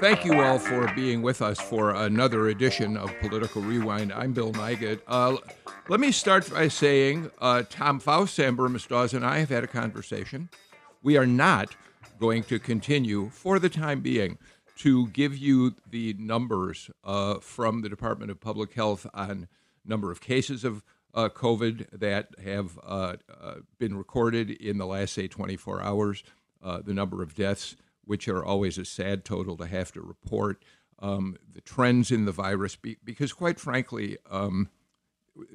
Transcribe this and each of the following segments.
Thank you all for being with us for another edition of Political Rewind. I'm Bill Nigut. Uh, let me start by saying uh, Tom Faust, Sam Dawes, and I have had a conversation. We are not going to continue, for the time being, to give you the numbers uh, from the Department of Public Health on number of cases of uh, COVID that have uh, uh, been recorded in the last, say, 24 hours, the number of deaths which are always a sad total to have to report, um, the trends in the virus, be, because quite frankly, um,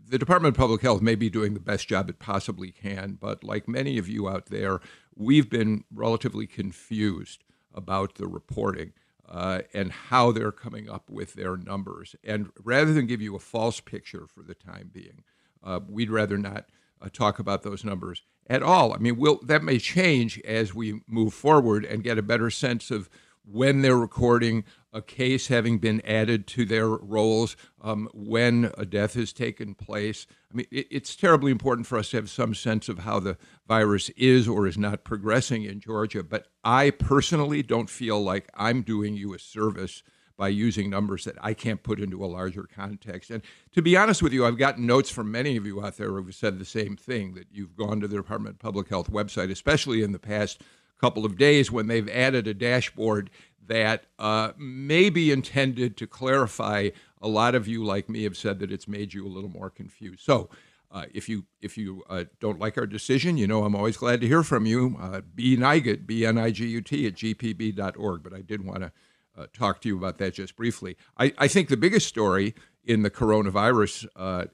the Department of Public Health may be doing the best job it possibly can, but like many of you out there, we've been relatively confused about the reporting uh, and how they're coming up with their numbers. And rather than give you a false picture for the time being, uh, we'd rather not uh, talk about those numbers at all. I mean, we'll, that may change as we move forward and get a better sense of when they're recording a case having been added to their rolls, um, when a death has taken place. I mean, it, it's terribly important for us to have some sense of how the virus is or is not progressing in Georgia. But I personally don't feel like I'm doing you a service by using numbers that I can't put into a larger context. And to be honest with you, I've gotten notes from many of you out there who've said the same thing that you've gone to the Department of Public Health website, especially in the past couple of days when they've added a dashboard that uh, may be intended to clarify. A lot of you, like me, have said that it's made you a little more confused. So, uh, if you if you uh, don't like our decision, you know I'm always glad to hear from you. Uh, B Nigut, B N I G U T at gpb.org. But I did want to uh, talk to you about that just briefly. I, I, think the biggest story in the coronavirus uh, uh,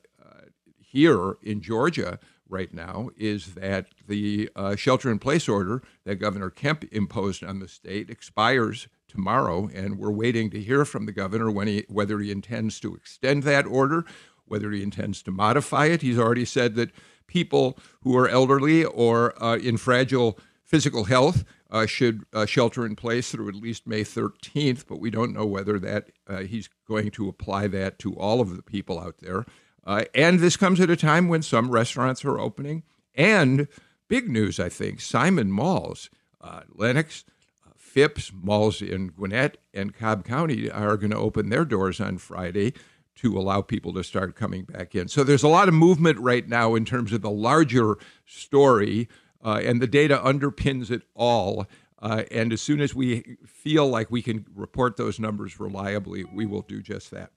here in Georgia right now is that the uh, shelter in place order that Governor Kemp imposed on the state expires tomorrow, and we're waiting to hear from the governor when he, whether he intends to extend that order, whether he intends to modify it. He's already said that people who are elderly or uh, in fragile physical health uh, should uh, shelter in place through at least May 13th, but we don't know whether that uh, he's going to apply that to all of the people out there. Uh, and this comes at a time when some restaurants are opening. And big news, I think, Simon Malls, uh, Lenox, uh, Phipps, malls in Gwinnett and Cobb County are going to open their doors on Friday to allow people to start coming back in. So there's a lot of movement right now in terms of the larger story uh, and the data underpins it all. Uh, and as soon as we feel like we can report those numbers reliably, we will do just that.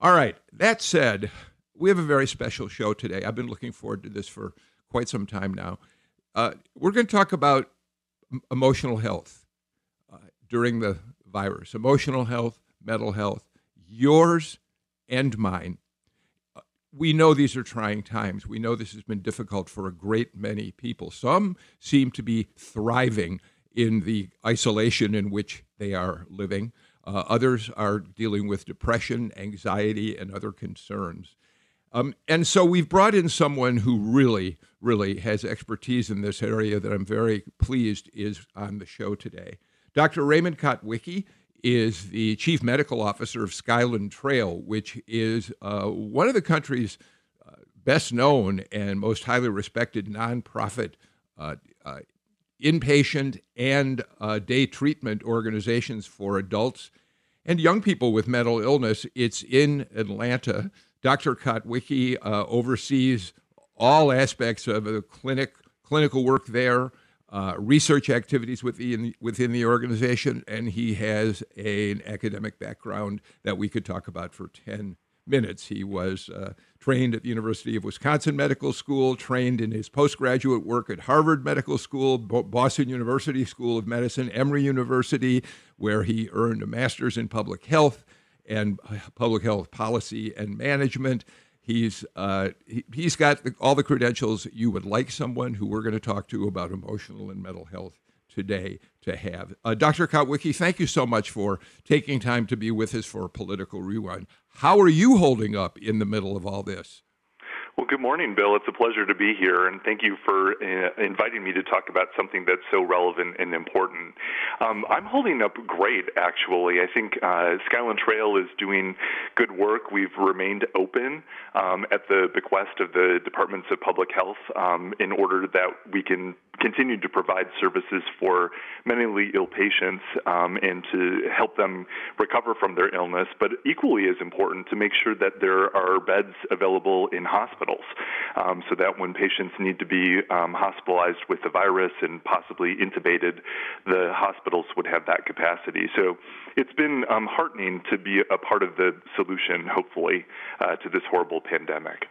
All right. That said, we have a very special show today. I've been looking forward to this for quite some time now. Uh, we're going to talk about emotional health uh, during the virus, emotional health, mental health, yours and mine we know these are trying times. We know this has been difficult for a great many people. Some seem to be thriving in the isolation in which they are living. Uh, others are dealing with depression, anxiety, and other concerns. Um, and so we've brought in someone who really, really has expertise in this area that I'm very pleased is on the show today. Dr. Raymond Kotwicki is the chief medical officer of Skyland Trail, which is uh, one of the country's uh, best known and most highly respected nonprofit uh, uh inpatient and uh, day treatment organizations for adults and young people with mental illness. It's in Atlanta. Dr. Kotwicki uh, oversees all aspects of the clinic, clinical work there uh, research activities within within the organization, and he has a, an academic background that we could talk about for ten minutes. He was uh, trained at the University of Wisconsin Medical School, trained in his postgraduate work at Harvard Medical School, Boston University School of Medicine, Emory University, where he earned a master's in public health and uh, public health policy and management. He's uh, he, has got the, all the credentials you would like someone who we're going to talk to about emotional and mental health today to have. Uh, Dr. Kotwicki, thank you so much for taking time to be with us for Political Rewind. How are you holding up in the middle of all this? Well, good morning, Bill. It's a pleasure to be here, and thank you for uh, inviting me to talk about something that's so relevant and important. Um, I'm holding up great, actually. I think uh, Skyland Trail is doing good work. We've remained open um, at the bequest of the Departments of Public Health um, in order that we can continue to provide services for mentally ill patients um, and to help them recover from their illness, but equally as important to make sure that there are beds available in hospitals um, so that when patients need to be um, hospitalized with the virus and possibly intubated, the hospitals would have that capacity. So it's been um, heartening to be a part of the solution, hopefully, uh, to this horrible pandemic.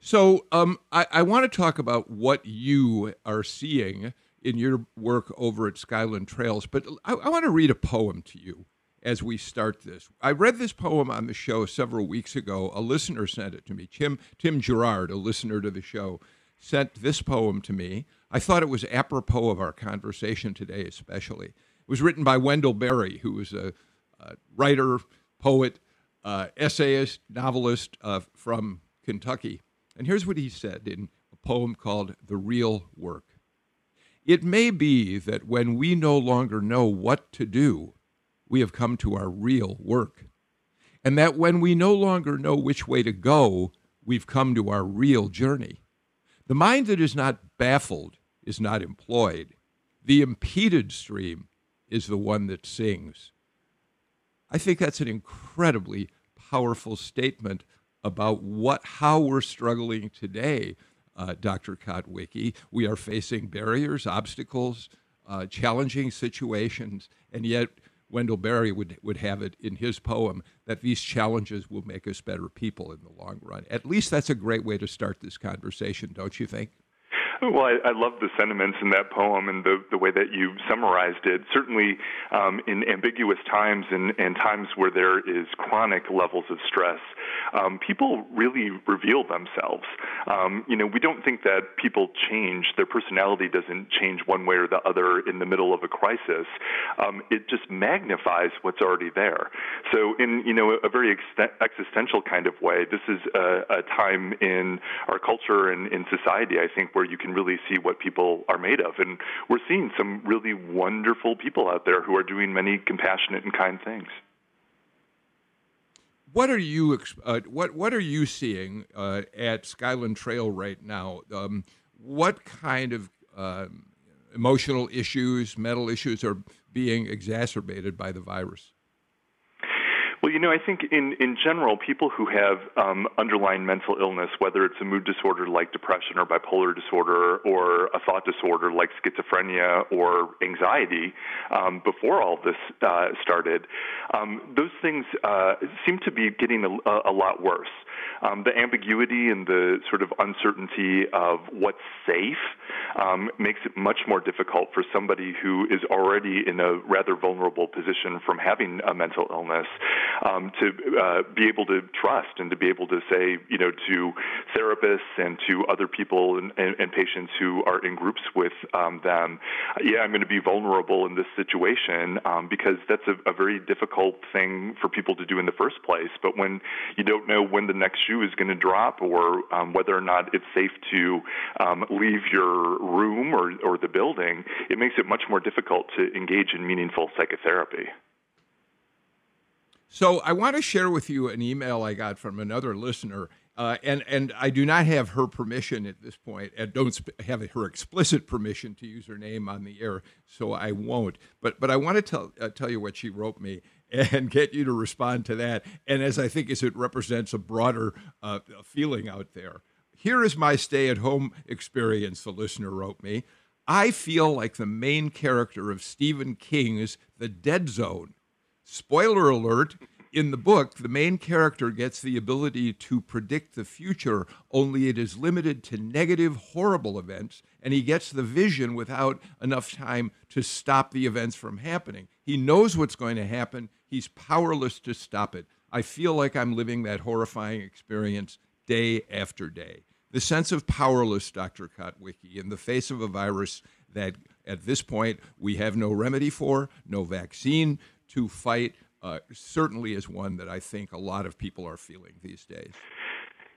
So um, I, I want to talk about what you are seeing in your work over at Skyland Trails, but I, I want to read a poem to you as we start this. I read this poem on the show several weeks ago. A listener sent it to me. Tim Tim Gerard, a listener to the show, sent this poem to me. I thought it was apropos of our conversation today, especially. It was written by Wendell Berry, who is a, a writer, poet, uh, essayist, novelist uh, from Kentucky. And here's what he said in a poem called The Real Work It may be that when we no longer know what to do, we have come to our real work. And that when we no longer know which way to go, we've come to our real journey. The mind that is not baffled is not employed. The impeded stream is the one that sings. I think that's an incredibly powerful statement about what how we're struggling today, uh, Dr. Kotwicki. We are facing barriers, obstacles, uh, challenging situations, and yet Wendell Berry would would have it in his poem that these challenges will make us better people in the long run. At least that's a great way to start this conversation, don't you think? Well, I, I love the sentiments in that poem and the, the way that you summarized it. Certainly, um, in ambiguous times and, and times where there is chronic levels of stress, um, people really reveal themselves. Um, you know, we don't think that people change; their personality doesn't change one way or the other in the middle of a crisis. Um, it just magnifies what's already there. So, in you know a very ex- existential kind of way, this is a, a time in our culture and in society, I think, where you can really see what people are made of. And we're seeing some really wonderful people out there who are doing many compassionate and kind things. What are you uh, what What are you seeing uh, at Skyland Trail right now? Um, what kind of uh, emotional issues, mental issues, are being exacerbated by the virus? Well, you know, I think in, in general, people who have um, underlying mental illness, whether it's a mood disorder like depression or bipolar disorder, or a thought disorder like schizophrenia or anxiety, um, before all this uh, started, um, those things uh, seem to be getting a, a lot worse. Um, the ambiguity and the sort of uncertainty of what's safe um, makes it much more difficult for somebody who is already in a rather vulnerable position from having a mental illness um, to uh, be able to trust and to be able to say, you know, to therapists and to other people and, and, and patients who are in groups with um, them, yeah, I'm going to be vulnerable in this situation um, because that's a, a very difficult thing for people to do in the first place. But when you don't know when the next shoe is going to drop or um, whether or not it's safe to um, leave your room or, or the building, it makes it much more difficult to engage in meaningful psychotherapy. So I want to share with you an email I got from another listener, uh, and and I do not have her permission at this point, and don't sp- have her explicit permission to use her name on the air, so I won't. But but I want to tell uh, tell you what she wrote me and get you to respond to that. And as I think as it represents a broader uh, feeling out there. Here is my stay-at-home experience. The listener wrote me. I feel like the main character of Stephen King's The Dead Zone Spoiler alert in the book, the main character gets the ability to predict the future, only it is limited to negative, horrible events, and he gets the vision without enough time to stop the events from happening. He knows what's going to happen, he's powerless to stop it. I feel like I'm living that horrifying experience day after day. The sense of powerless, Dr. Kotwicki, in the face of a virus that at this point we have no remedy for, no vaccine, to fight uh, certainly is one that I think a lot of people are feeling these days.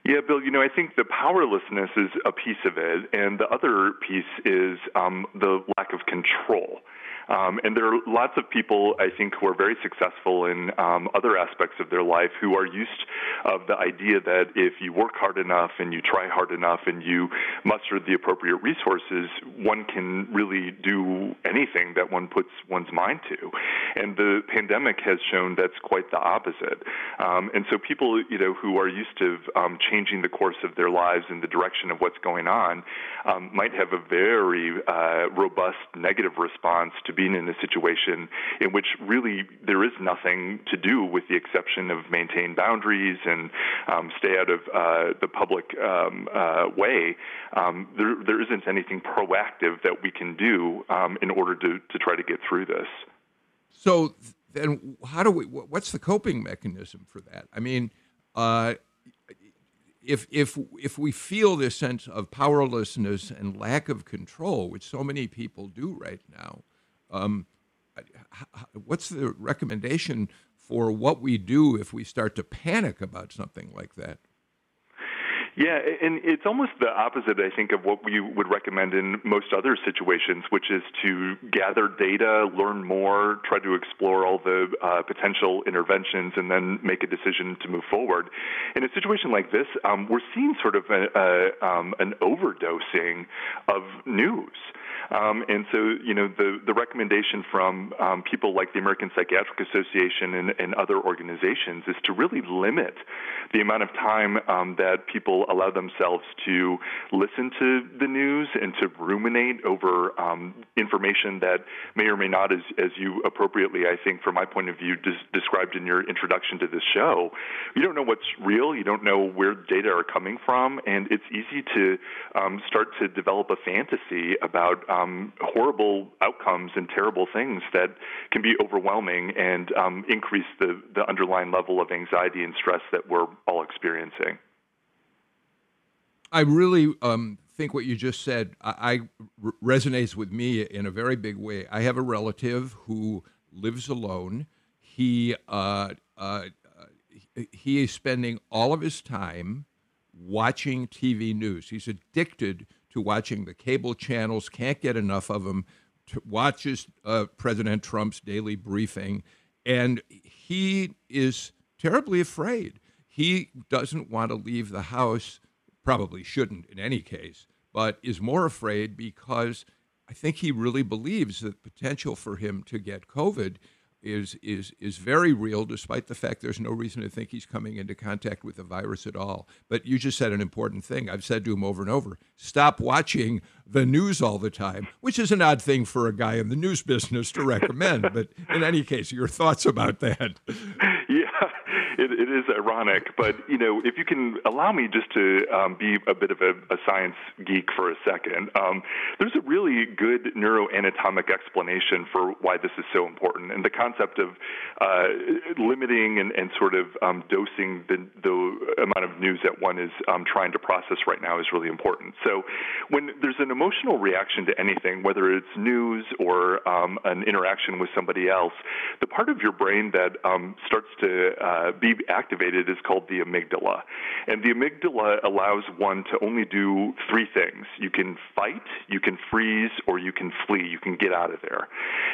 Yeah, Bill, you know, I think the powerlessness is a piece of it, and the other piece is um, the lack of control. Um, and there are lots of people, I think, who are very successful in um, other aspects of their life who are used of the idea that if you work hard enough and you try hard enough and you muster the appropriate resources, one can really do anything that one puts one's mind to. And the pandemic has shown that's quite the opposite. Um, and so people, you know, who are used to um, changing the course of their lives in the direction of what's going on, um, might have a very uh, robust negative response to being in a situation in which really there is nothing to do with the exception of maintain boundaries and um, stay out of uh, the public um, uh, way. Um, there, there isn't anything proactive that we can do um, in order to, to try to get through this. So then, how do we? What's the coping mechanism for that? I mean, uh, if if if we feel this sense of powerlessness and lack of control, which so many people do right now, um, what's the recommendation for what we do if we start to panic about something like that? Yeah, and it's almost the opposite, I think, of what we would recommend in most other situations, which is to gather data, learn more, try to explore all the uh, potential interventions, and then make a decision to move forward. In a situation like this, um, we're seeing sort of a, a, um, an overdosing of news. Um, and so, you know, the, the recommendation from um, people like the American Psychiatric Association and, and, other organizations is to really limit the amount of time um, that people allow themselves to listen to the news and to ruminate over um, information that may or may not, as, as you appropriately, I think, from my point of view, des- described in your introduction to this show. You don't know what's real, you don't know where data are coming from, and it's easy to um, start to develop a fantasy about um, horrible outcomes and terrible things that can be overwhelming and um, increase the, the underlying level of anxiety and stress that we're all experiencing. I really um, think what you just said I, I r- resonates with me in a very big way. I have a relative who lives alone. He uh, uh, he is spending all of his time watching TV news. He's addicted to watching the cable channels, can't get enough of them, watches uh, President Trump's daily briefing, and he is terribly afraid. He doesn't want to leave the house, probably shouldn't in any case, but is more afraid because I think he really believes that the potential for him to get COVID is is is very real, despite the fact there's no reason to think he's coming into contact with the virus at all. But you just said an important thing. I've said to him over and over: stop watching the news all the time, which is an odd thing for a guy in the news business to recommend. but in any case, your thoughts about that? It is ironic, but you know, if you can allow me just to um, be a bit of a, a, science geek for a second, um, there's a really good neuroanatomic explanation for why this is so important, and the concept of uh, limiting and, and, sort of um, dosing the, the, amount of news that one is um, trying to process right now is really important. So, when there's an emotional reaction to anything, whether it's news or um, an interaction with somebody else, the part of your brain that um, starts to uh, be activated is called the amygdala. And the amygdala allows one to only do three things you can fight, you can freeze, or you can flee. You can get out of there.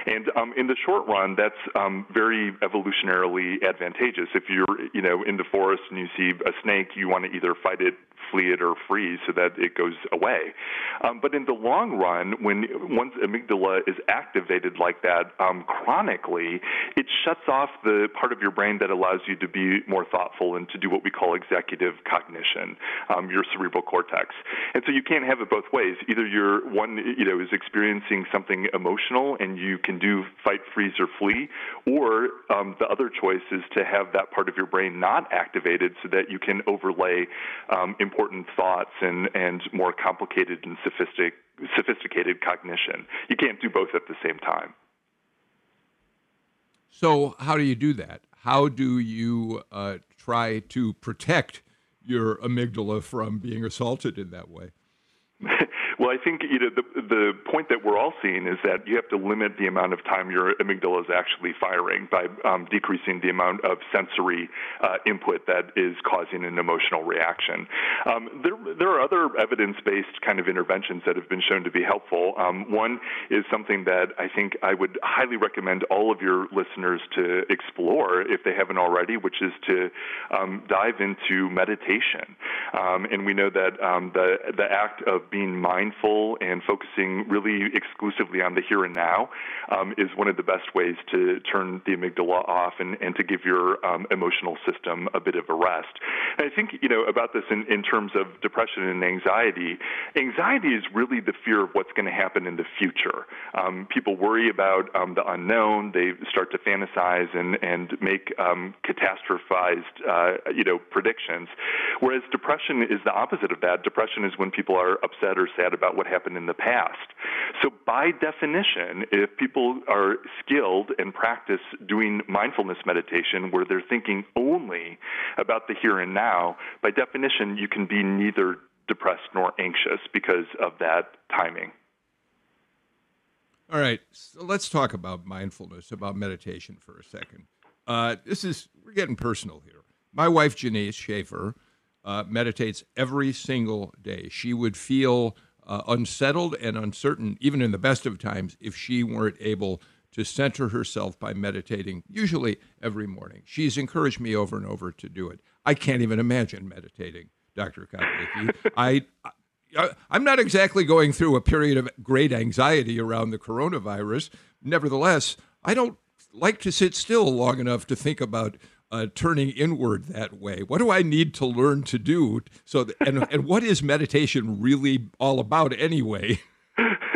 And um, in the short run, that's um, very evolutionarily advantageous. If you're you know, in the forest and you see a snake, you want to either fight it, flee it or freeze so that it goes away. Um, but in the long run, when one's amygdala is activated like that um, chronically, it shuts off the part of your brain that allows you to be more thoughtful and to do what we call executive cognition, um, your cerebral cortex. And so you can't have it both ways. Either you're one, you know, is experiencing something emotional and you can do fight, freeze, or flee, or um, the other choice is to have that part of your brain not activated so that you can overlay um, important thoughts and, and more complicated and sophistic, sophisticated cognition. You can't do both at the same time. So, how do you do that? How do you uh, try to protect your amygdala from being assaulted in that way? Well, I think you know the the point that we're all seeing is that you have to limit the amount of time your amygdala is actually firing by um, decreasing the amount of sensory uh, input that is causing an emotional reaction. Um, there there are other evidence-based kind of interventions that have been shown to be helpful. Um, one is something that I think I would highly recommend all of your listeners to explore if they haven't already, which is to um, dive into meditation. Um, and we know that um, the the act of being mindful and focusing really exclusively on the here and now um, is one of the best ways to turn the amygdala off and, and to give your um, emotional system a bit of a rest. And I think you know about this in, in terms of depression and anxiety. Anxiety is really the fear of what's going to happen in the future. Um, people worry about um, the unknown. They start to fantasize and and make um, catastrophized uh, you know predictions. Whereas depression is the opposite of that. Depression is when people are upset or sad about what happened in the past. So by definition, if people are skilled and practice doing mindfulness meditation where they're thinking only about the here and now, by definition, you can be neither depressed nor anxious because of that timing. All right, so let's talk about mindfulness, about meditation for a second. Uh, this is we're getting personal here. My wife Janice Schaefer uh, meditates every single day. She would feel uh, unsettled and uncertain, even in the best of times, if she weren't able to center herself by meditating, usually every morning. She's encouraged me over and over to do it. I can't even imagine meditating, Dr. Kotwicki. I, I, I'm not exactly going through a period of great anxiety around the coronavirus. Nevertheless, I don't like to sit still long enough to think about uh, turning inward that way? What do I need to learn to do? So, and and what is meditation really all about anyway?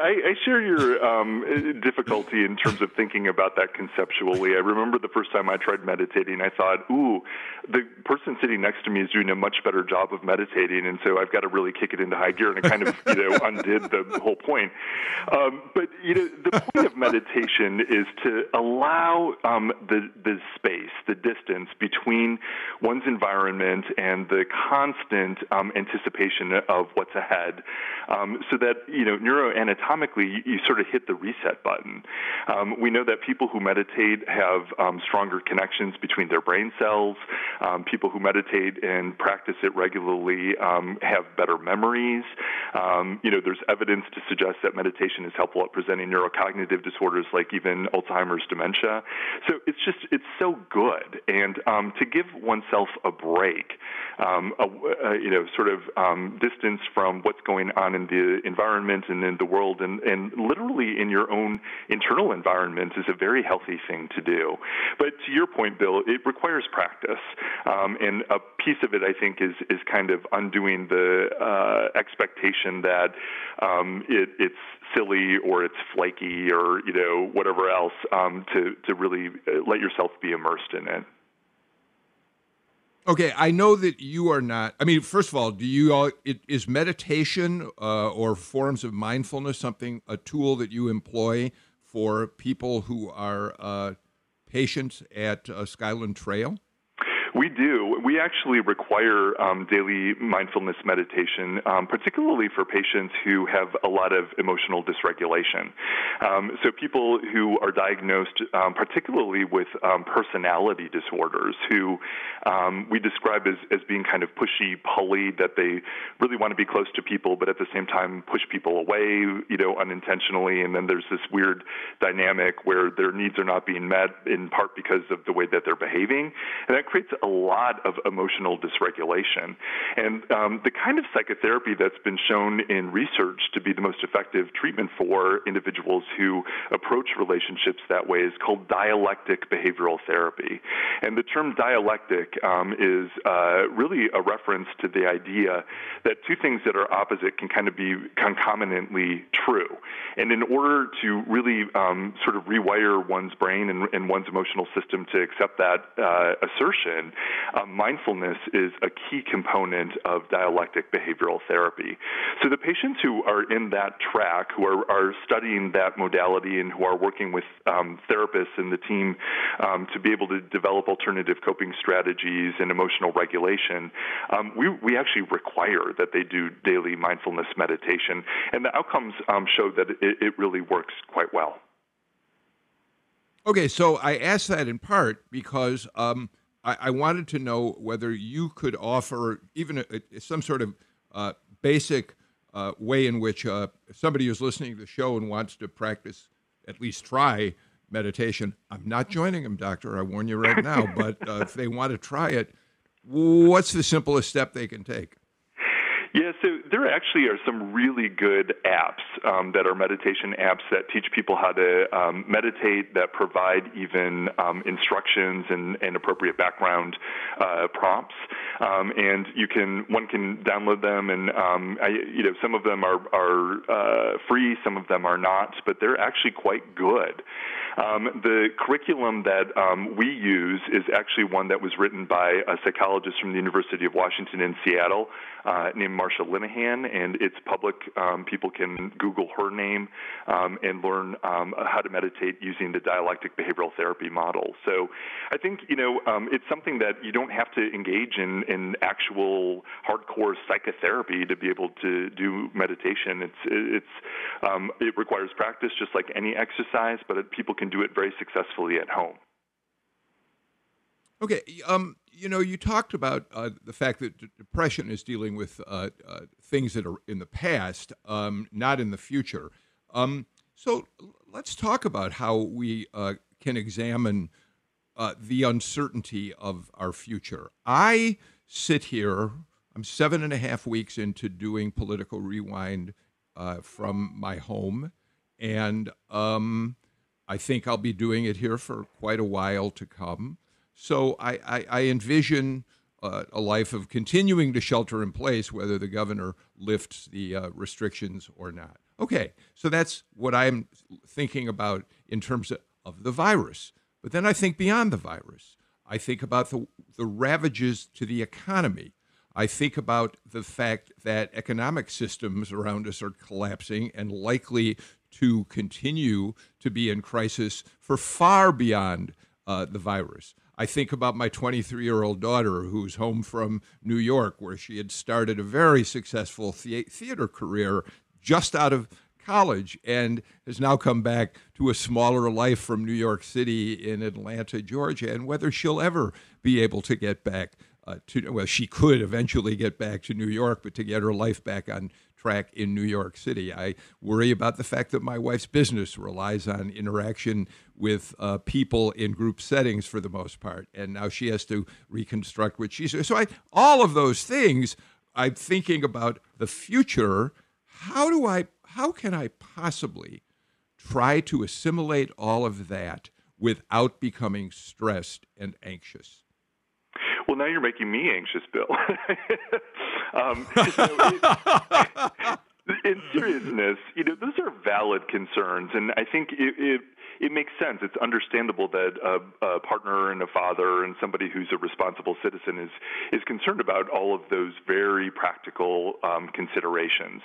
I, I share your um, difficulty in terms of thinking about that conceptually. I remember the first time I tried meditating, I thought, ooh, the person sitting next to me is doing a much better job of meditating, and so I've got to really kick it into high gear, and it kind of you know undid the whole point. Um, but you know, the point of meditation is to allow um, the the space, the distance between one's environment and the constant um, anticipation of what's ahead, um, so that you know neuro anatomically, you, you sort of hit the reset button. Um, we know that people who meditate have um, stronger connections between their brain cells. Um, people who meditate and practice it regularly um, have better memories. Um, you know, there's evidence to suggest that meditation is helpful at presenting neurocognitive disorders like even Alzheimer's dementia. So it's just it's so good, and um, to give oneself a break, a, a, you know, sort of distance from what's going on in the environment and in the world world and, and literally in your own internal environment is a very healthy thing to do. But to your point, Bill, it requires practice. Um, and a piece of it, I think, is, is kind of undoing the uh, expectation that um, it, it's silly or it's flaky or you know whatever else um, to to really uh, let yourself be immersed in it. Okay, I know that you are not. I mean, first of all, do you all it, is meditation uh, or forms of mindfulness something a tool that you employ for people who are uh, patients at uh, Skyland Trail? We do. We actually require um, daily mindfulness meditation, um, particularly for patients who have a lot of emotional dysregulation. Um, so, people who are diagnosed, um, particularly with um, personality disorders, who um, we describe as, as being kind of pushy, pully, that they really want to be close to people, but at the same time push people away, you know, unintentionally. And then there's this weird dynamic where their needs are not being met in part because of the way that they're behaving. And that creates a lot of emotional dysregulation. And um, the kind of psychotherapy that's been shown in research to be the most effective treatment for individuals who approach relationships that way is called dialectic behavioral therapy. And the term dialectic um, is uh, really a reference to the idea that two things that are opposite can kind of be concomitantly true. And in order to really um, sort of rewire one's brain and, and, one's emotional system to accept that uh, assertion, um, mindfulness is a key component of dialectic behavioral therapy. So the patients who are in that track, who are, are studying that modality and who are working with um, therapists and the team um, to be able to develop alternative coping strategies and emotional regulation, um, we, we actually require that they do daily mindfulness meditation. And the outcomes um, show that it, it really works quite well. Okay, so I asked that in part because um, I, I, wanted to know whether you could offer even a, a, some sort of uh, basic uh, way in which uh, somebody who's listening to the show and wants to practice, at least try meditation. I'm not joining them, doctor. I warn you right now. but uh, if they want to try it, what's the simplest step they can take? Yeah, so there actually are some really good apps um, that are meditation apps that teach people how to um, meditate, that provide even um, instructions and, and, appropriate background uh, prompts. Um, and you can one can download them, and um, I, you know some of them are are uh, free, some of them are not, but they're actually quite good. Um, the curriculum that we use is actually one that was written by a psychologist from the University of Washington in Seattle uh, named Marsha Linehan, and it's public. Um, people can Google her name um, and learn um, how to meditate using the dialectic behavioral therapy model. So I think you know um, it's something that you don't have to engage in, in actual hardcore psychotherapy to be able to do meditation. It's it's it requires practice just like any exercise, but people can do it very successfully at home. Okay, um, you know, you talked about uh, the fact that d- depression is dealing with uh, uh, things that are in the past, um, not in the future. Um, so let's talk about how we uh, can examine uh, the uncertainty of our future. I sit here, I'm seven and a half weeks into doing political rewind uh, from my home, and um, I think I'll be doing it here for quite a while to come. So I, I, I envision uh, a life of continuing to shelter in place, whether the governor lifts the uh, restrictions or not. Okay, so that's what I'm thinking about in terms of, of the virus. But then I think beyond the virus. I think about the, the ravages to the economy. I think about the fact that economic systems around us are collapsing and likely to continue to be in crisis for far beyond uh, the virus. I think about my 23 year old daughter who's home from New York, where she had started a very successful the- theater career just out of college and has now come back to a smaller life from New York City in Atlanta, Georgia, and whether she'll ever be able to get back uh, to, well, she could eventually get back to New York, but to get her life back on track in New York City. I worry about the fact that my wife's business relies on interaction with uh, people in group settings for the most part, and now she has to reconstruct what she's. So I, all of those things, I'm thinking about the future. How do I? How can I possibly try to assimilate all of that without becoming stressed and anxious? Well, now you're making me anxious, Bill. um, in seriousness, you know, those are valid concerns, and I think it, it it makes sense. It's understandable that a, a, partner and a father and somebody who's a responsible citizen is is concerned about all of those very practical um, considerations.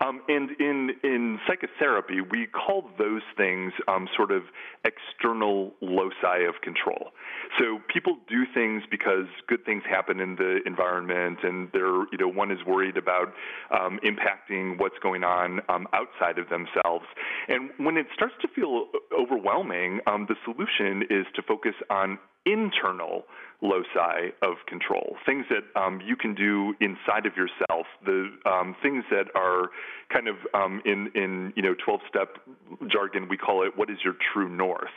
Um, and in in psychotherapy, we call those things um, sort of external loci of control. So people do things because good things happen in the environment, and they're you know one is worried about um, impacting what's going on um, outside of themselves. And when it starts to feel overwhelming, um, the solution is to focus on internal loci of control, things that um, you can do inside of yourself, the um, things that are kind of um, in in you know 12-step jargon we call it what is your true north.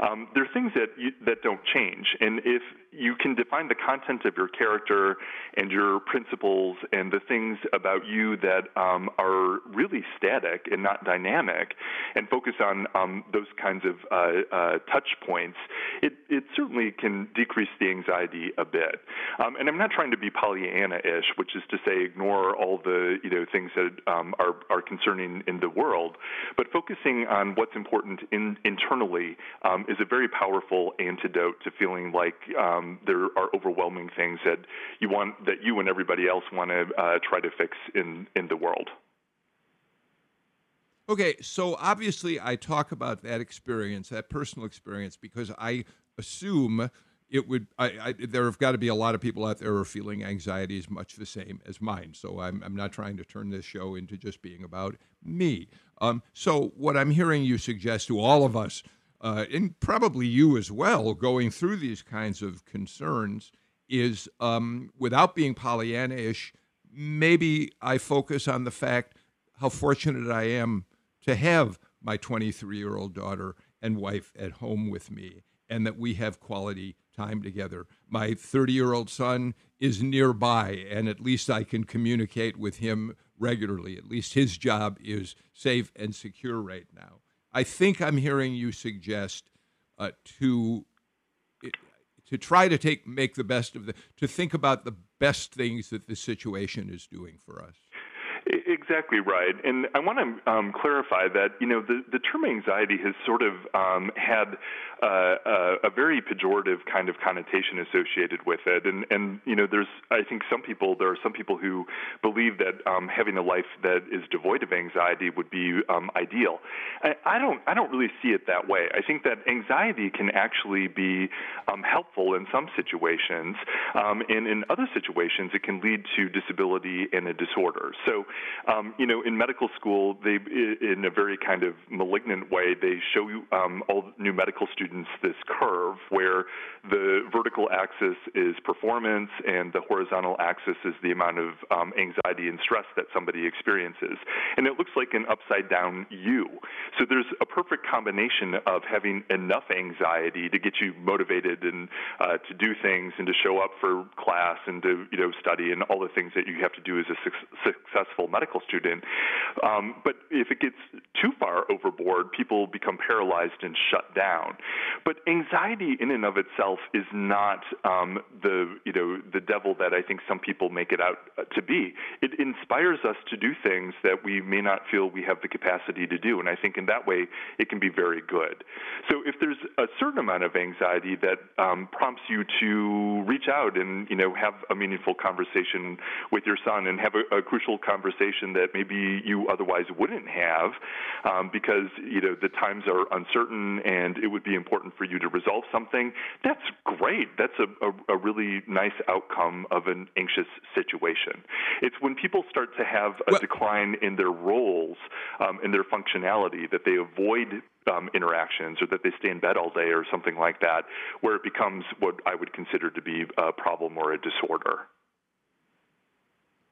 Um, there are things that you, that don't change, and if you can define the content of your character and your principles and the things about you that um, are really static and not dynamic, and focus on um, those kinds of uh, uh, touch points, it it certainly can decrease the anxiety a bit. Um, and I'm not trying to be Pollyanna-ish, which is to say ignore all the you know things that um, are are concerning in the world, but focusing on what's important in, internally um, is a very powerful antidote to feeling like um, there are overwhelming things that you want that you and everybody else want to uh, try to fix in in the world. Okay, so obviously I talk about that experience, that personal experience, because I assume it would. I, I, there have got to be a lot of people out there who are feeling anxiety is much the same as mine. So I'm, I'm not trying to turn this show into just being about me. Um, so what I'm hearing you suggest to all of us, uh, and probably you as well, going through these kinds of concerns, is um, without being Pollyanna-ish. Maybe I focus on the fact how fortunate I am to have my 23 year old daughter and wife at home with me and that we have quality time together. My 30 year old son is nearby, and at least I can communicate with him regularly. At least his job is safe and secure right now. I think I'm hearing you suggest uh, to to try to take make the best of the to think about the best things that the situation is doing for us. Exactly right, and I want to um, clarify that you know the, the term anxiety has sort of um, had uh, a, a very pejorative kind of connotation associated with it, and and you know there's I think some people there are some people who believe that um, having a life that is devoid of anxiety would be um, ideal. I, I don't I don't really see it that way. I think that anxiety can actually be um, helpful in some situations, um, and in other situations it can lead to disability and a disorder. So um, you know, in medical school, they, in a very kind of malignant way, they show um, all new medical students this curve where the vertical axis is performance and the horizontal axis is the amount of um, anxiety and stress that somebody experiences. And it looks like an upside down U. So there's a perfect combination of having enough anxiety to get you motivated and uh, to do things and to show up for class and to, you know, study and all the things that you have to do as a su- successful medical student. Um, but if it gets too far overboard, people become paralyzed and shut down. But anxiety, in and of itself, is not um, the you know the devil that I think some people make it out to be. It inspires us to do things that we may not feel we have the capacity to do, and I think in that way it can be very good. So if there's a certain amount of anxiety that um, prompts you to reach out and you know have a meaningful conversation with your son and have a, a crucial conversation conversation that maybe you otherwise wouldn't have um, because you know the times are uncertain and it would be important for you to resolve something. That's great. That's a, a, a really nice outcome of an anxious situation. It's when people start to have a well, decline in their roles, um, in their functionality, that they avoid um, interactions or that they stay in bed all day or something like that, where it becomes what I would consider to be a problem or a disorder.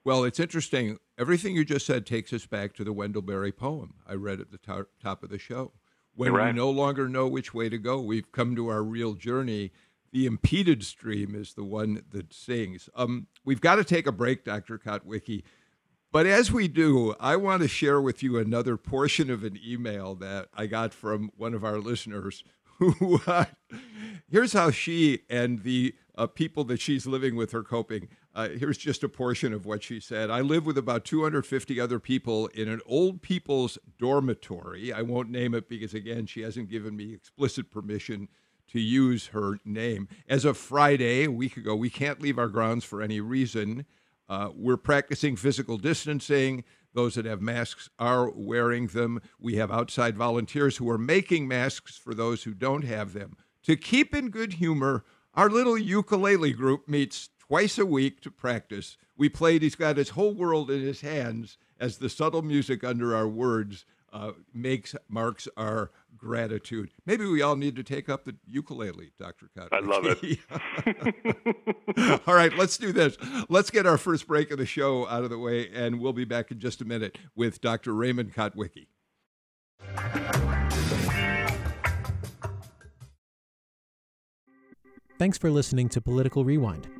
Well, it's interesting. Everything you just said takes us back to the Wendell Berry poem I read at the top of the show. When right. we no longer know which way to go, we've come to our real journey. The impeded stream is the one that sings. Um, we've got to take a break, Dr. Kotwicki. But as we do, I want to share with you another portion of an email that I got from one of our listeners who, uh, here's how she and the uh, people that she's living with are coping. Uh, here's just a portion of what she said. I live with about 250 other people in an old people's dormitory. I won't name it because, again, she hasn't given me explicit permission to use her name. As of Friday, a week ago, we can't leave our grounds for any reason. Uh, we're practicing physical distancing. Those that have masks are wearing them. We have outside volunteers who are making masks for those who don't have them. To keep in good humor, our little ukulele group meets twice a week to practice. We played, he's got his whole world in his hands as the subtle music under our words uh, makes marks our gratitude. Maybe we all need to take up the ukulele, Dr. Cotton. I love it. all right, let's do this. Let's get our first break of the show out of the way, and we'll be back in just a minute with Dr. Raymond Kotwicki. Thanks for listening to Political Rewind.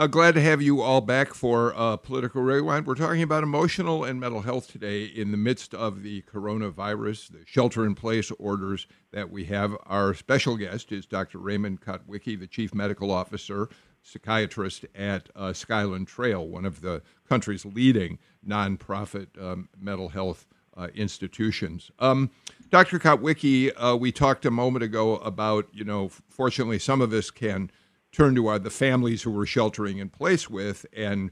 Uh, glad to have you all back for uh, Political Rewind. We're talking about emotional and mental health today in the midst of the coronavirus, the shelter in place orders that we have. Our special guest is Dr. Raymond Kotwicki, the Chief Medical Officer, psychiatrist at uh, Skyland Trail, one of the country's leading nonprofit um, mental health uh, institutions. Um, Dr. Kotwicki, uh, we talked a moment ago about, you know, fortunately, some of us can turn to our, the families who we're sheltering in place with and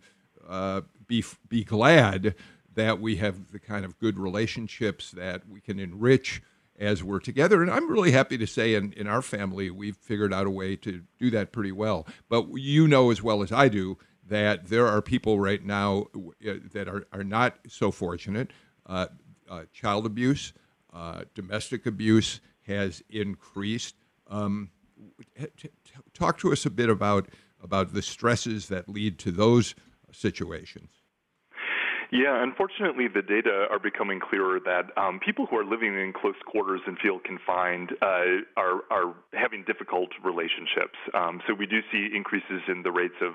uh, be be glad that we have the kind of good relationships that we can enrich as we're together. And I'm really happy to say in, in our family, we've figured out a way to do that pretty well. But you know as well as I do that there are people right now uh, that are, are not so fortunate. Uh, uh, child abuse, uh, domestic abuse has increased. Um, talk to us a bit about about the stresses that lead to those situations. Yeah, unfortunately, the data are becoming clearer that um, people who are living in close quarters and feel confined uh, are are having difficult relationships. Um, so we do see increases in the rates of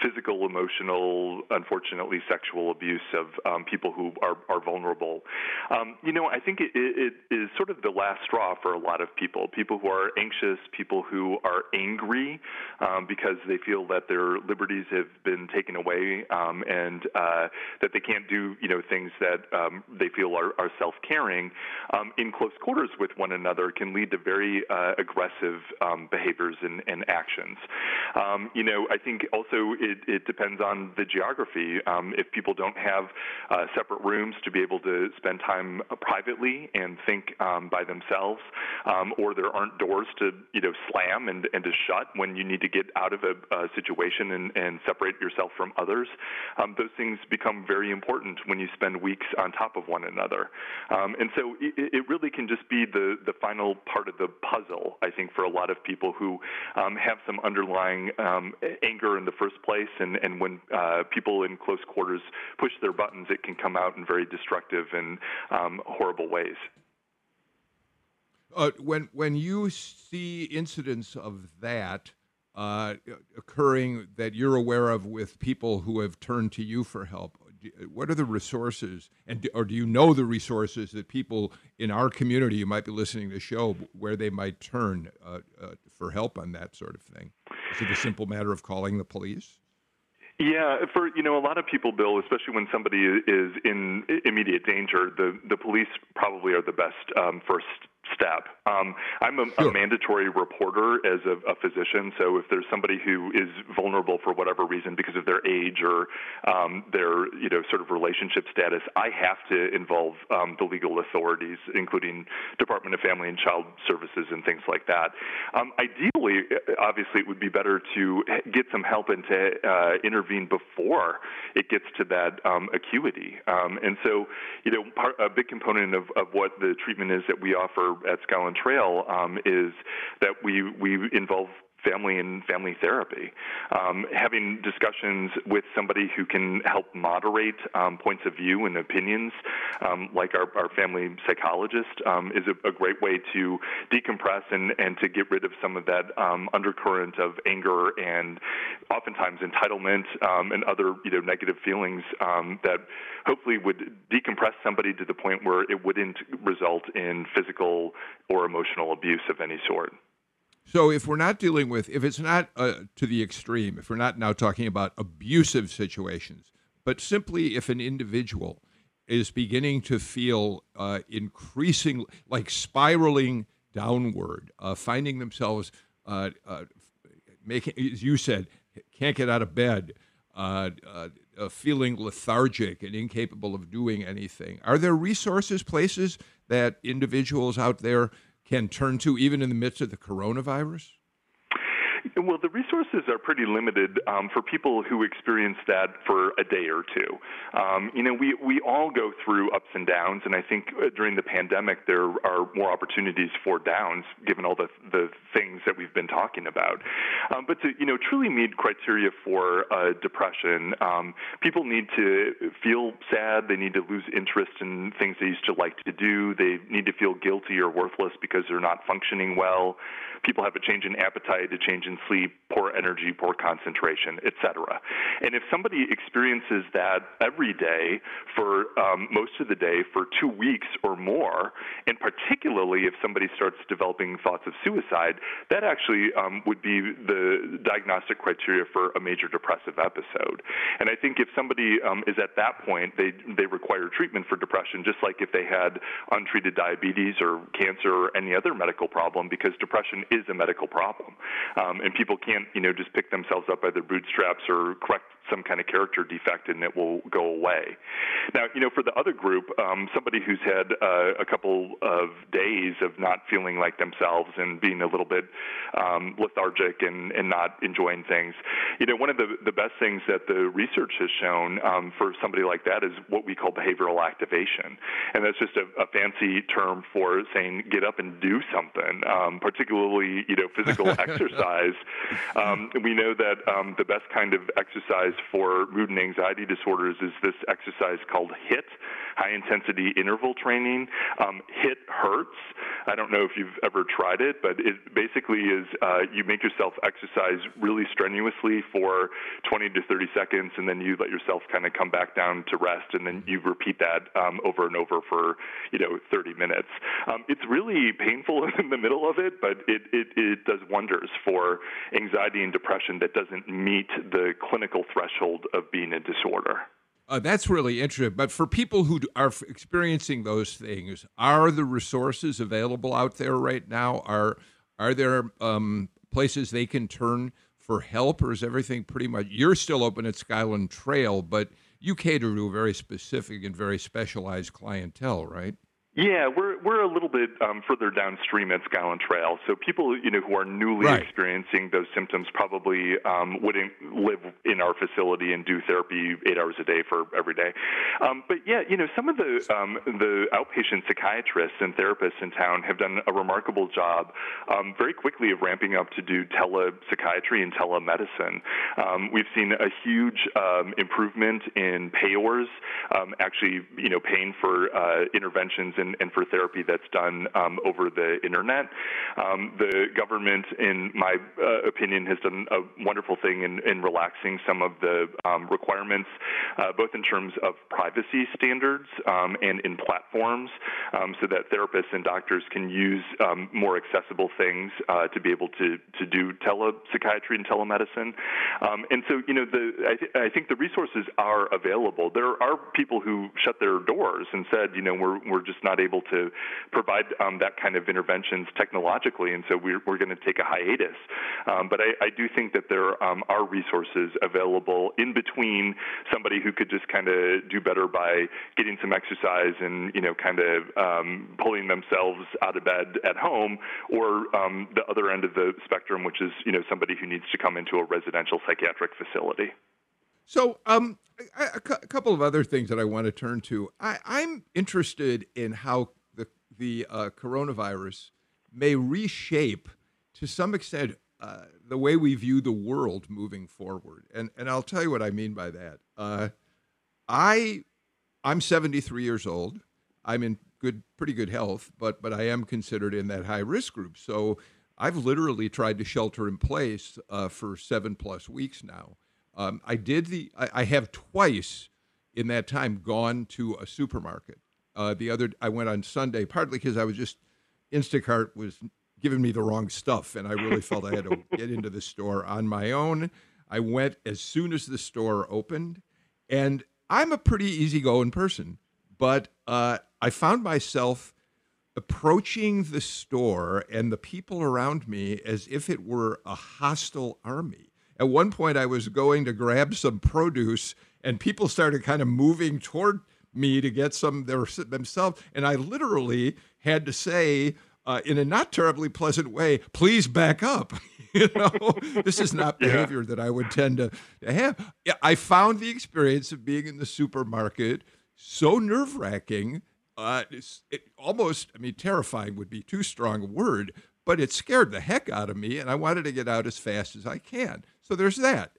physical, emotional, unfortunately, sexual abuse of um, people who are are vulnerable. Um, you know, I think it, it is sort of the last straw for a lot of people. People who are anxious, people who are angry um, because they feel that their liberties have been taken away um, and uh, that they can't can't do you know things that um, they feel are, are self-caring um, in close quarters with one another can lead to very uh, aggressive um, behaviors and, and actions. Um, you know, I think also it, it depends on the geography. Um, if people don't have uh, separate rooms to be able to spend time privately and think um, by themselves, or there aren't doors to you know slam and, and to shut when you need to get out of a, a situation and, and separate yourself from others, those things become very important important when you spend weeks on top of one another. Um, and so it, it, really can just be the, the final part of the puzzle, I think, for a lot of people who um, have some underlying um, anger in the first place. And, and when uh, people in close quarters push their buttons, it can come out in very destructive and um, horrible ways. Uh, when when you see incidents of that uh, occurring that you're aware of with people who have turned to you for help, what are the resources, and or do you know the resources that people in our community who might be listening to the show where they might turn uh, uh, for help on that sort of thing? Is it a simple matter of calling the police? Yeah, for you know a lot of people, Bill, especially when somebody is in immediate danger, the the police probably are the best um, first step. Um, I'm a, sure. a, mandatory reporter as a, a, physician, so if there's somebody who is vulnerable for whatever reason because of their age or um, their you know sort of relationship status, I have to involve um, the legal authorities, including Department of Family and Child Services and things like that. Um, ideally, obviously, it would be better to get some help and to uh, intervene before it gets to that um, acuity. Um, and so, you know, part, a big component of, of what the treatment is that we offer at Skyland Trail um, is that we we involve family and family therapy. Um, having discussions with somebody who can help moderate um, points of view and opinions, um, like our, our, family psychologist, um, is a, a, great way to decompress and, and to get rid of some of that um, undercurrent of anger and oftentimes entitlement um, and other you know negative feelings that hopefully would decompress somebody to the point where it wouldn't result in physical or emotional abuse of any sort. So if we're not dealing with, if it's not uh, to the extreme, if we're not now talking about abusive situations, but simply if an individual is beginning to feel uh, increasing, like spiraling downward, uh, finding themselves uh, uh, making, as you said, can't get out of bed, uh, feeling lethargic and incapable of doing anything. Are there resources, places that individuals out there can turn to even in the midst of the coronavirus? Well, the resources are pretty limited um, for people who experience that for a day or two. Um, you know, we, we all go through ups and downs, and I think uh, during the pandemic there are more opportunities for downs given all the, the things that we've been talking about. Um, but to, you know, truly meet criteria for uh, depression, um, people need to feel sad, they need to lose interest in things they used to like to do, they need to feel guilty or worthless because they're not functioning well. People have a change in appetite, a change in sleep, poor energy, poor concentration, etc. And if somebody experiences that every day for um, most of the day for two weeks or more, and particularly if somebody starts developing thoughts of suicide, that actually um, would be the diagnostic criteria for a major depressive episode. And I think if somebody um, is at that point, they they require treatment for depression, just like if they had untreated diabetes or cancer or any other medical problem, because depression is a medical problem, um, and people can't you know just pick themselves up by their bootstraps or correct some kind of character defect and it will go away. Now, you know, for the other group, um, somebody who's had uh, a couple of days of not feeling like themselves and being a little bit um, lethargic and, and not enjoying things, you know, one of the, the best things that the research has shown um, for somebody like that is what we call behavioral activation. And that's just a, a fancy term for saying get up and do something, um, particularly, you know, physical exercise. Um, we know that um, the best kind of exercise for mood and anxiety disorders is this exercise called HIIT, high intensity interval training. Um, HIIT hurts. I don't know if you've ever tried it, but it basically is uh, you make yourself exercise really strenuously for 20 to 30 seconds, and then you let yourself kind of come back down to rest, and then you repeat that um, over and over for you know 30 minutes. Um, it's really painful in the middle of it, but it, it, it does wonders for anxiety and depression that doesn't meet the clinical threshold of being a disorder. Uh, that's really interesting. But for people who are experiencing those things, are the resources available out there right now? Are are there um, places they can turn for help, or is everything pretty much? You're still open at Skyland Trail, but you cater to a very specific and very specialized clientele, right? Yeah, we're we're a little bit um, further downstream at Skyland Trail. So people, you know, who are newly right. experiencing those symptoms probably um, wouldn't live in our facility and do therapy eight hours a day for every day. Um, but yeah, you know, some of the um, the outpatient psychiatrists and therapists in town have done a remarkable job, um, very quickly of ramping up to do telepsychiatry and telemedicine. Um, we've seen a huge improvement in payors, actually, you know, paying for uh, interventions and, and for therapy that's done um, over the internet. Um, the government, in my uh, opinion, has done a wonderful thing in, in relaxing some of the um, requirements, uh, both in terms of privacy standards um, and in platforms, um, so that therapists and doctors can use more accessible things uh, to be able to, to do telepsychiatry and telemedicine. and so, you know, the, I, th- I think the resources are available. There are people who shut their doors and said, you know, we're, we're just not not able to provide um, that kind of interventions technologically, and so we're, we're going to take a hiatus. Um, but I, I, do think that there um, are resources available in between somebody who could just kind of do better by getting some exercise and you know kind of um, pulling themselves out of bed at home, or um, the other end of the spectrum, which is you know somebody who needs to come into a residential psychiatric facility. So, um, a, a, couple of other things that I want to turn to. I, am interested in how the the uh, coronavirus may reshape, to some extent, uh, the way we view the world moving forward. And and I'll tell you what I mean by that. Uh, I I'm 73 years old. I'm in good, pretty good health, but but I am considered in that high risk group. So I've literally tried to shelter in place uh, for seven plus weeks now. Um, I did the. I, I, have twice in that time gone to a supermarket. Uh, the other, I went on Sunday, partly because I was just Instacart was giving me the wrong stuff, and I really felt I had to get into the store on my own. I went as soon as the store opened, and I'm a pretty easygoing person, but uh, I found myself approaching the store and the people around me as if it were a hostile army. At one point, I was going to grab some produce, and people started kind of moving toward me to get some themselves. And I literally had to say, uh, in a not terribly pleasant way, please back up. you know, this is not behavior yeah. that I would tend to, to have. I found the experience of being in the supermarket so nerve wracking. Uh, it almost, I mean, terrifying would be too strong a word, but it scared the heck out of me, and I wanted to get out as fast as I can. So there's that.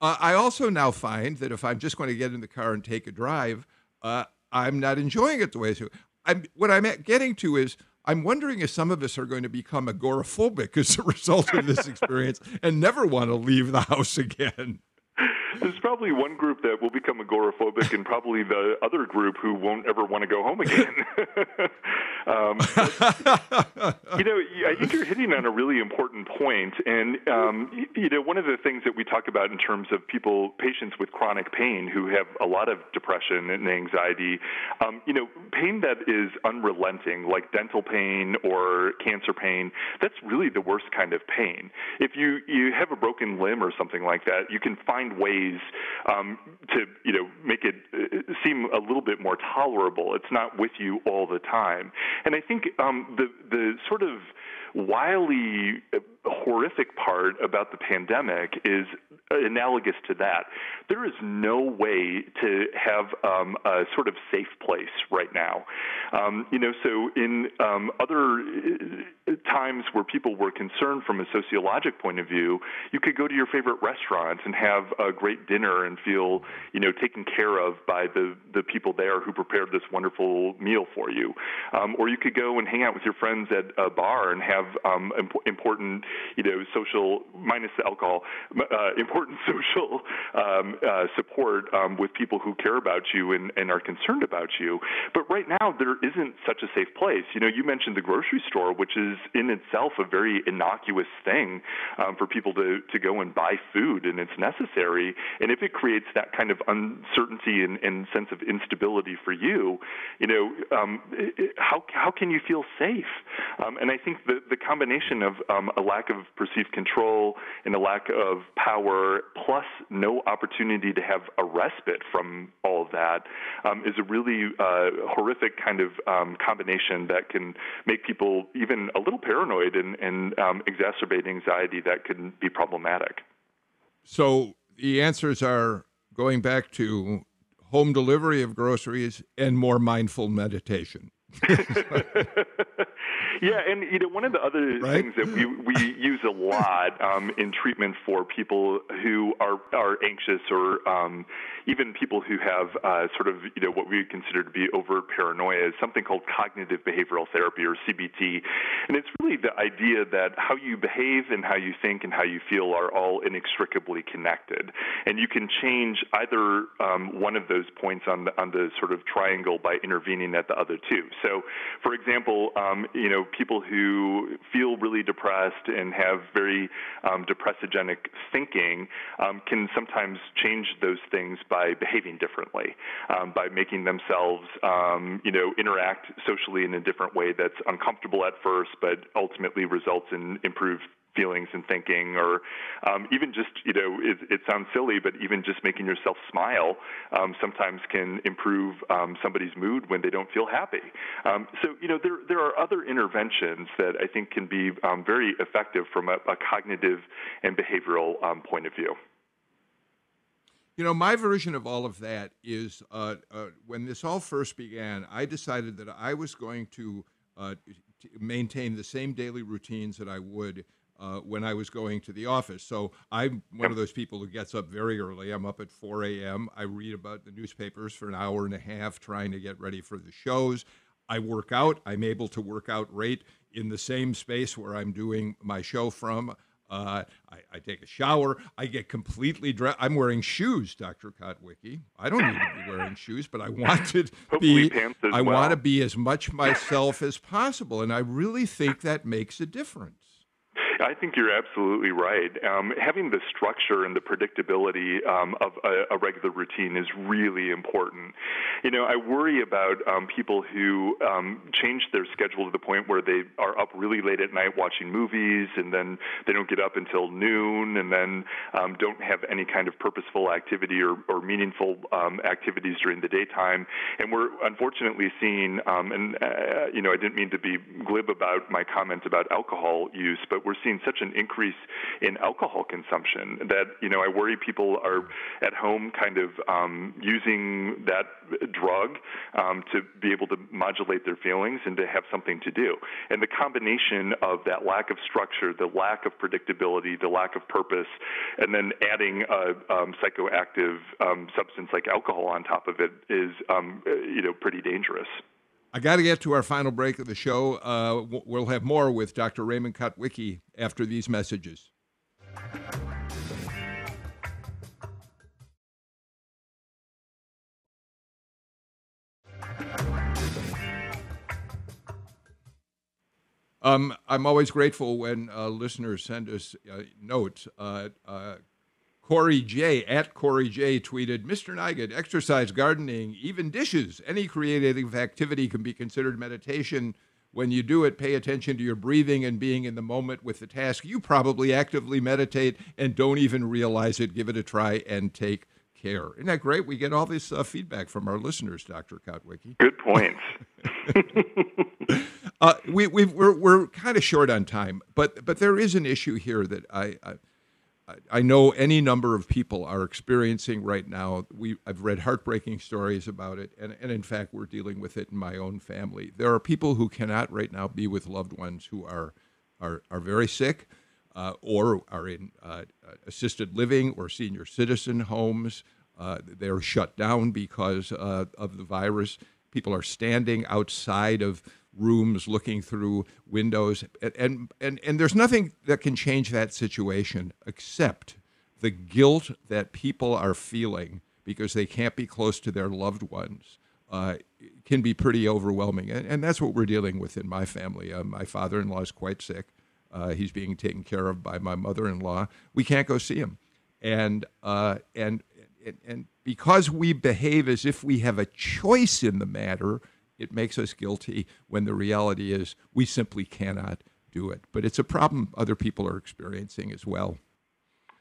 Uh, I also now find that if I'm just going to get in the car and take a drive, uh, I'm not enjoying it the way I should. I'm, what I'm getting to is I'm wondering if some of us are going to become agoraphobic as a result of this experience and never want to leave the house again. There's probably one group that will become agoraphobic, and probably the other group who won't ever want to go home again. um, you know, I think you're hitting on a really important point. point, and um, you know, one of the things that we talk about in terms of people, patients with chronic pain who have a lot of depression and anxiety, um, you know, pain that is unrelenting, like dental pain or cancer pain, that's really the worst kind of pain. If you you have a broken limb or something like that, you can find ways ways um, to you know make it uh, seem a little bit more tolerable. It's not with you all the time, and I think um, the the sort of wily uh, horrific part about the pandemic is analogous to that. There is no way to have um, a sort of safe place right now. Um, you know, so in um, other uh, times where people were concerned from a sociologic point of view, you could go to your favorite restaurant and have a great dinner and feel, you know, taken care of by the the people there who prepared this wonderful meal for you. Um, or you could go and hang out with your friends at a bar and have um, imp- important you know, social minus the alcohol, uh, important social um, uh, support um, with people who care about you and, and are concerned about you. But right now, there isn't such a safe place. You know, you mentioned the grocery store, which is in itself a very innocuous thing um, for people to to go and buy food, and it's necessary. And if it creates that kind of uncertainty and, and sense of instability for you, you know, um, it, how how can you feel safe? Um, and I think the the combination of um, a lack of perceived control and a lack of power, plus no opportunity to have a respite from all of that, um, is a really uh, horrific kind of um, combination that can make people even a little paranoid and, and um, exacerbate anxiety that can be problematic. So the answers are going back to home delivery of groceries and more mindful meditation. yeah, and you know, one of the other right? things that we we use a lot um, in treatment for people who are are anxious or um, even people who have uh, sort of you know what we would consider to be overt paranoia is something called cognitive behavioral therapy or CBT, and it's really the idea that how you behave and how you think and how you feel are all inextricably connected, and you can change either um, one of those points on the on the sort of triangle by intervening at the other two. So, for example, um, you know people who feel really depressed and have very um, depressogenic thinking um, can sometimes change those things by behaving differently, um, by making themselves, um, you know, interact socially in a different way that's uncomfortable at first, but ultimately results in improved feelings and thinking, or um, even just, you know, it, it, sounds silly, but even just making yourself smile um, sometimes can improve um, somebody's mood when they don't feel happy. Um, so, you know, there, there are other interventions that I think can be um, very effective from a, a cognitive and behavioral um, point of view. You know, my version of all of that is uh, uh, when this all first began, I decided that I was going to uh, maintain the same daily routines that I would uh, when I was going to the office. So I'm one of those people who gets up very early. I'm up at 4 a.m. I read about the newspapers for an hour and a half trying to get ready for the shows. I work out. I'm able to work out right in the same space where I'm doing my show from. Uh, I, I, take a shower. I get completely dressed. I'm wearing shoes, Dr. Kotwicki. I don't need to be wearing shoes, but I want to be. I well. want to be as much myself as possible, and I really think that makes a difference. I think you're absolutely right. Um, having the structure and the predictability um, of a, a, regular routine is really important. You know, I worry about um, people who um, change their schedule to the point where they are up really late at night watching movies, and then they don't get up until noon, and then um, don't have any kind of purposeful activity or, or meaningful um, activities during the daytime. And we're unfortunately seeing, and uh, you know, I didn't mean to be glib about my comment about alcohol use, but we're seeing such an increase in alcohol consumption that you know I worry people are at home kind of um, using that drug um, to be able to modulate their feelings and to have something to do. And the combination of that lack of structure, the lack of predictability, the lack of purpose, and then adding a um, psychoactive um, substance like alcohol on top of it is um, you know pretty dangerous. I got to get to our final break of the show. Uh, we'll have more with Dr. Raymond Kotwicki after these messages. Um, I'm always grateful when uh, listeners send us uh, notes. Uh, uh Corey J at Corey J tweeted, Mr. Nigut, exercise, gardening, even dishes, any creative activity can be considered meditation. When you do it, pay attention to your breathing and being in the moment with the task. You probably actively meditate and don't even realize it. Give it a try and take care. Isn't that great? We get all this uh, feedback from our listeners, Dr. Kotwicki. Good points. uh, we, we we're, we're kind of short on time, but, but there is an issue here that I, I I know any number of people are experiencing right now. We, I've read heartbreaking stories about it, and, and in fact, we're dealing with it in my own family. There are people who cannot right now be with loved ones who are, are, are very sick uh, or are in uh, assisted living or senior citizen homes. Uh, they're shut down because uh, of the virus. People are standing outside of rooms looking through windows and and and there's nothing that can change that situation except the guilt that people are feeling because they can't be close to their loved ones uh, can be pretty overwhelming. And, and, that's what we're dealing with in my family. Uh, my father-in-law is quite sick. Uh, he's being taken care of by my mother-in-law. We can't go see him. And uh, and and because we behave as if we have a choice in the matter it makes us guilty when the reality is we simply cannot do it. But it's a problem other people are experiencing as well.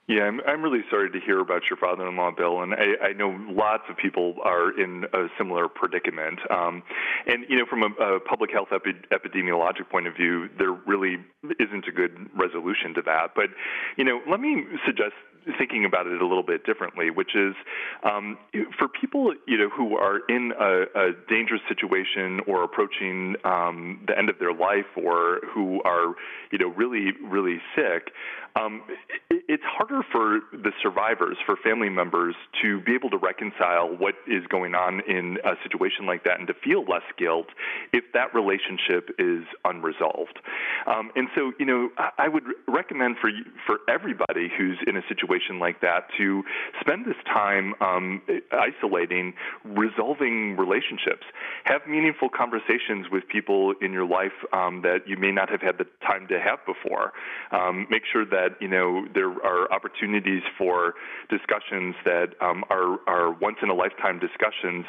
Yeah, I'm, I'm really sorry to hear about your father-in-law, Bill, and I, I know lots of people are in a similar predicament. Um, and you know, from a, a public health epi- epidemiologic point of view, there really isn't a good resolution to that. But you know, let me suggest thinking about it a little bit differently, which is um, for people you know who are in a, a dangerous situation or approaching um, the end of their life, or who are you know really really sick. Um, it, it's harder for the survivors, for family members, to be able to reconcile what is going on in a situation like that and to feel less guilt if that relationship is unresolved. Um, and so, you know, I, I would recommend for for everybody who's in a situation situation like that to spend this time um, isolating, resolving relationships, have meaningful conversations with people in your life um, that you may not have had the time to have before. Um, make sure that you know there are opportunities for discussions that um, are are once in a lifetime discussions,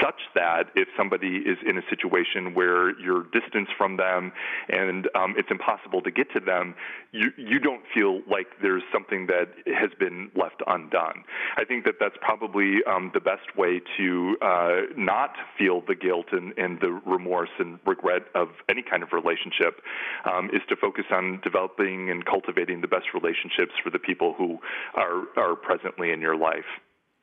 such that if somebody is in a situation where you're distanced from them and um, it's impossible to get to them, you you don't feel like there's something that has has been left undone. I think that that's probably um, the best way to uh, not feel the guilt and, and, the remorse and regret of any kind of relationship um, is to focus on developing and cultivating the best relationships for the people who are, are presently in your life.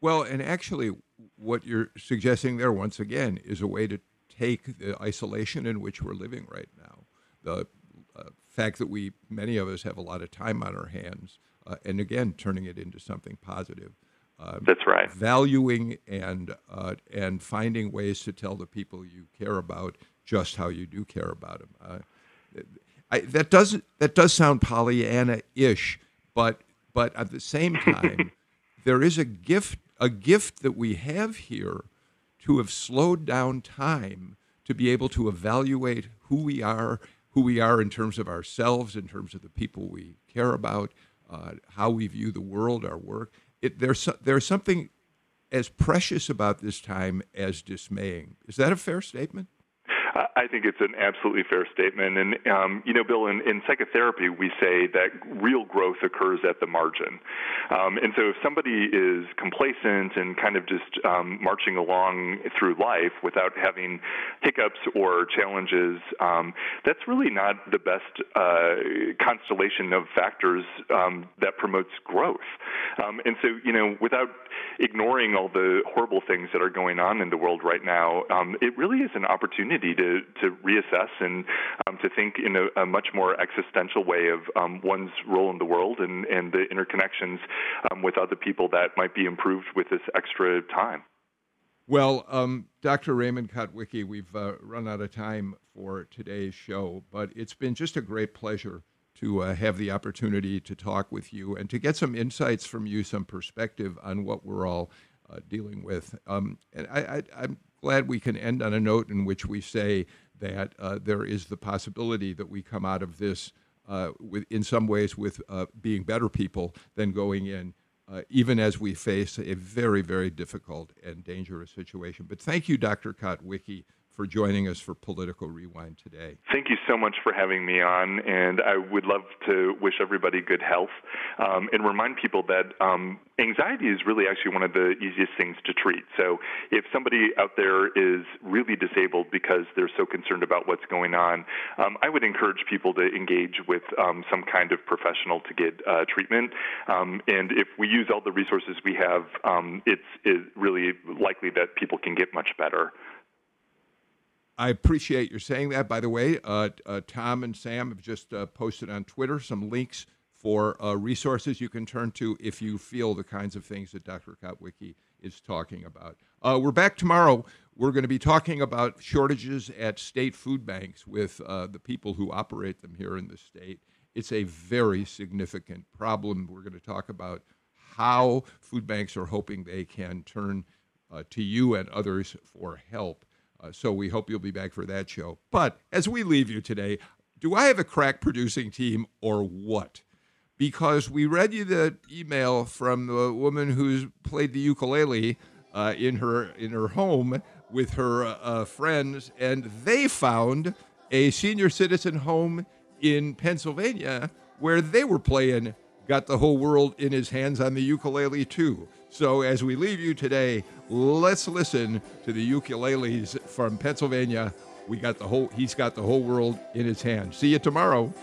Well, and actually, what you're suggesting there, once again, is a way to take the isolation in which we're living right now. The uh, fact that we, many of us, have a lot of time on our hands uh, and again turning it into something positive. Uh, That's right. Valuing and uh, and finding ways to tell the people you care about just how you do care about them. Uh, I, that does that does sound Pollyanna-ish, but but at the same time, there is a gift a gift that we have here to have slowed down time to be able to evaluate who we are who we are in terms of ourselves, in terms of the people we care about, uh, how we view the world, our work. It, there's there's something as precious about this time as dismaying. Is that a fair statement? I think it's an absolutely fair statement. And, um, you know, Bill, in, in, psychotherapy, we say that real growth occurs at the margin. Um, and so if somebody is complacent and kind of just um, marching along through life without having hiccups or challenges, um, that's really not the best uh, constellation of factors um, that promotes growth. Um, and so, you know, without ignoring all the horrible things that are going on in the world right now, it really is an opportunity to to, reassess and um, to think in a, a, much more existential way of um, one's role in the world and, and the interconnections um, with other people that might be improved with this extra time. Well, um, Dr. Raymond Kotwicki, we've uh, run out of time for today's show, but it's been just a great pleasure to uh, have the opportunity to talk with you and to get some insights from you, some perspective on what we're all uh, dealing with. Um, and I, am glad we can end on a note in which we say that uh, there is the possibility that we come out of this uh, with, in some ways with uh, being better people than going in, uh, even as we face a very, very difficult and dangerous situation. But thank you, Dr. Kotwicki, for joining us for Political Rewind today. Thank you so much for having me on, and I would love to wish everybody good health um, and remind people that um, anxiety is really actually one of the easiest things to treat. So if somebody out there is really disabled because they're so concerned about what's going on, um, I would encourage people to engage with um, some kind of professional to get uh, treatment. Um, and if we use all the resources we have, um, it's, it's really likely that people can get much better. I appreciate your saying that. By the way, uh, uh, Tom and Sam have just uh, posted on Twitter some links for uh, resources you can turn to if you feel the kinds of things that Dr. Kotwicki is talking about. Uh, we're back tomorrow. We're going to be talking about shortages at state food banks with uh, the people who operate them here in the state. It's a very significant problem. We're going to talk about how food banks are hoping they can turn to you and others for help. Uh, so we hope you'll be back for that show. But as we leave you today, do I have a crack producing team or what? Because we read you the email from the woman who's played the ukulele uh, in her in her home with her uh, friends, and they found a senior citizen home in Pennsylvania where they were playing "Got the Whole World in His Hands" on the ukulele too. So as we leave you today, let's listen to the ukuleles from Pennsylvania. We got the whole he's got the whole world in his hands. See you tomorrow.